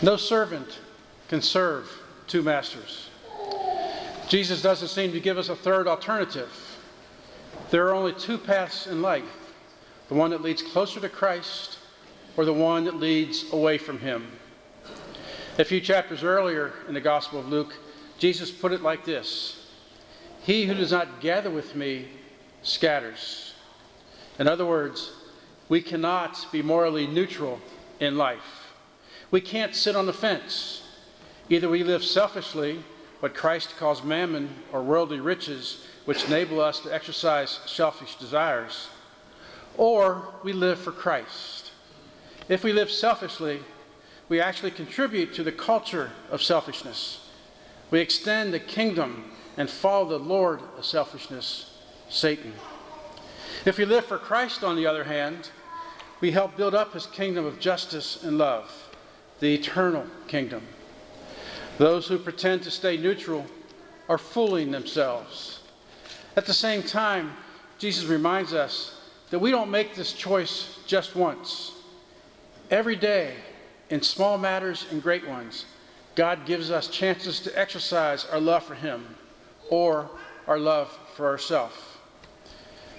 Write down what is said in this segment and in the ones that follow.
No servant can serve two masters. Jesus doesn't seem to give us a third alternative. There are only two paths in life the one that leads closer to Christ, or the one that leads away from Him. A few chapters earlier in the Gospel of Luke, Jesus put it like this He who does not gather with me scatters. In other words, we cannot be morally neutral in life. We can't sit on the fence. Either we live selfishly, what Christ calls mammon or worldly riches, which enable us to exercise selfish desires, or we live for Christ. If we live selfishly, we actually contribute to the culture of selfishness. We extend the kingdom and follow the Lord of selfishness, Satan. If we live for Christ, on the other hand, we help build up his kingdom of justice and love, the eternal kingdom. Those who pretend to stay neutral are fooling themselves. At the same time, Jesus reminds us that we don't make this choice just once. Every day, in small matters and great ones, God gives us chances to exercise our love for Him or our love for ourselves.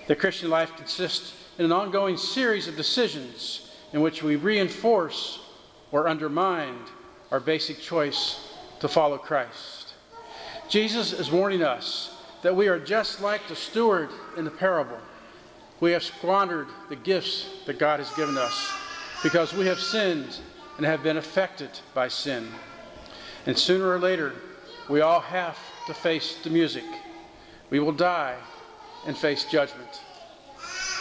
The Christian life consists in an ongoing series of decisions in which we reinforce or undermine our basic choice to follow Christ. Jesus is warning us that we are just like the steward in the parable. We have squandered the gifts that God has given us because we have sinned and have been affected by sin. And sooner or later, we all have to face the music. We will die and face judgment.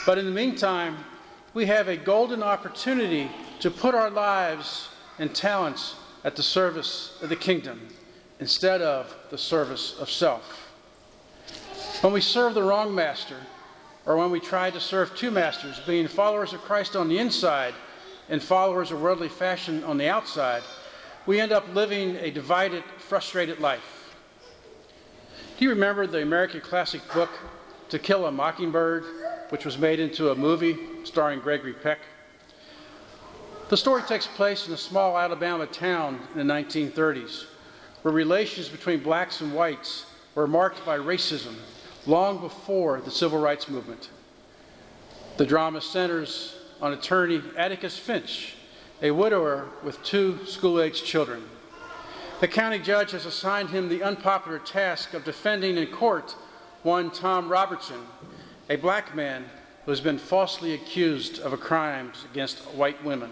But in the meantime, we have a golden opportunity to put our lives and talents at the service of the kingdom instead of the service of self. When we serve the wrong master, or when we try to serve two masters, being followers of Christ on the inside and followers of worldly fashion on the outside, we end up living a divided, frustrated life. Do you remember the American classic book, To Kill a Mockingbird, which was made into a movie starring Gregory Peck? The story takes place in a small Alabama town in the 1930s, where relations between blacks and whites were marked by racism long before the civil rights movement. The drama centers on attorney Atticus Finch, a widower with two school aged children. The county judge has assigned him the unpopular task of defending in court one Tom Robinson, a black man who has been falsely accused of crimes against white women.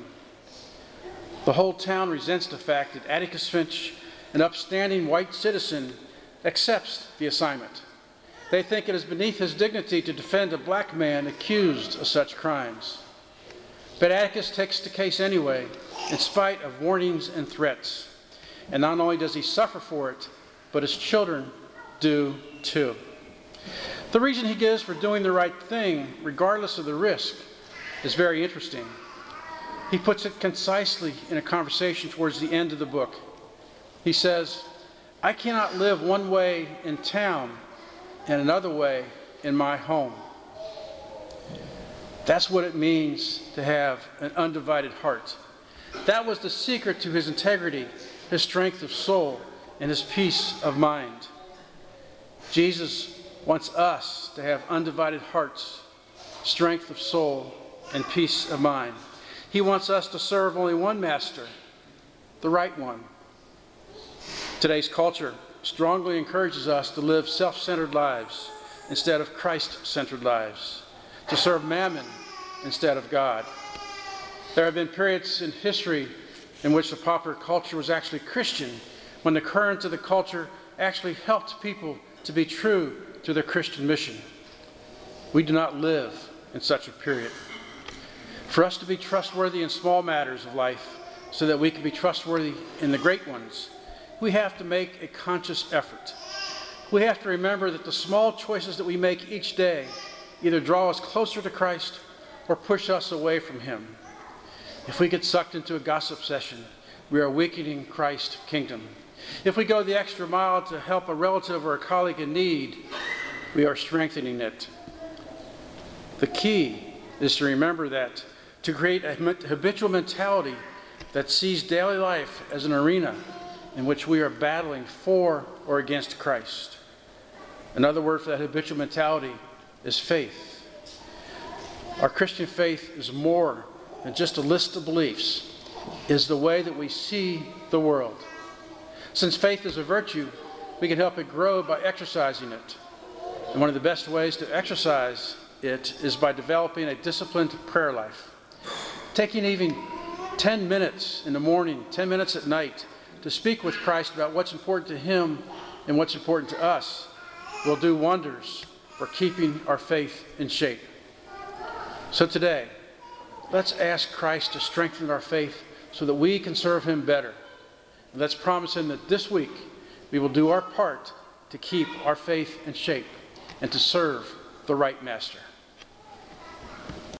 The whole town resents the fact that Atticus Finch, an upstanding white citizen, accepts the assignment. They think it is beneath his dignity to defend a black man accused of such crimes. But Atticus takes the case anyway, in spite of warnings and threats. And not only does he suffer for it, but his children do too. The reason he gives for doing the right thing, regardless of the risk, is very interesting. He puts it concisely in a conversation towards the end of the book. He says, I cannot live one way in town and another way in my home. That's what it means to have an undivided heart. That was the secret to his integrity his strength of soul, and his peace of mind. Jesus wants us to have undivided hearts, strength of soul, and peace of mind. He wants us to serve only one master, the right one. Today's culture strongly encourages us to live self centered lives instead of Christ centered lives, to serve mammon instead of God. There have been periods in history in which the popular culture was actually Christian, when the current of the culture actually helped people to be true to their Christian mission. We do not live in such a period. For us to be trustworthy in small matters of life, so that we can be trustworthy in the great ones, we have to make a conscious effort. We have to remember that the small choices that we make each day either draw us closer to Christ or push us away from Him. If we get sucked into a gossip session, we are weakening Christ's kingdom. If we go the extra mile to help a relative or a colleague in need, we are strengthening it. The key is to remember that to create a habitual mentality that sees daily life as an arena in which we are battling for or against Christ. Another word for that habitual mentality is faith. Our Christian faith is more than just a list of beliefs, it is the way that we see the world. Since faith is a virtue, we can help it grow by exercising it. And one of the best ways to exercise it is by developing a disciplined prayer life. Taking even 10 minutes in the morning, 10 minutes at night to speak with Christ about what's important to Him and what's important to us will do wonders for keeping our faith in shape. So today, let's ask Christ to strengthen our faith so that we can serve Him better. And let's promise Him that this week we will do our part to keep our faith in shape and to serve the right Master.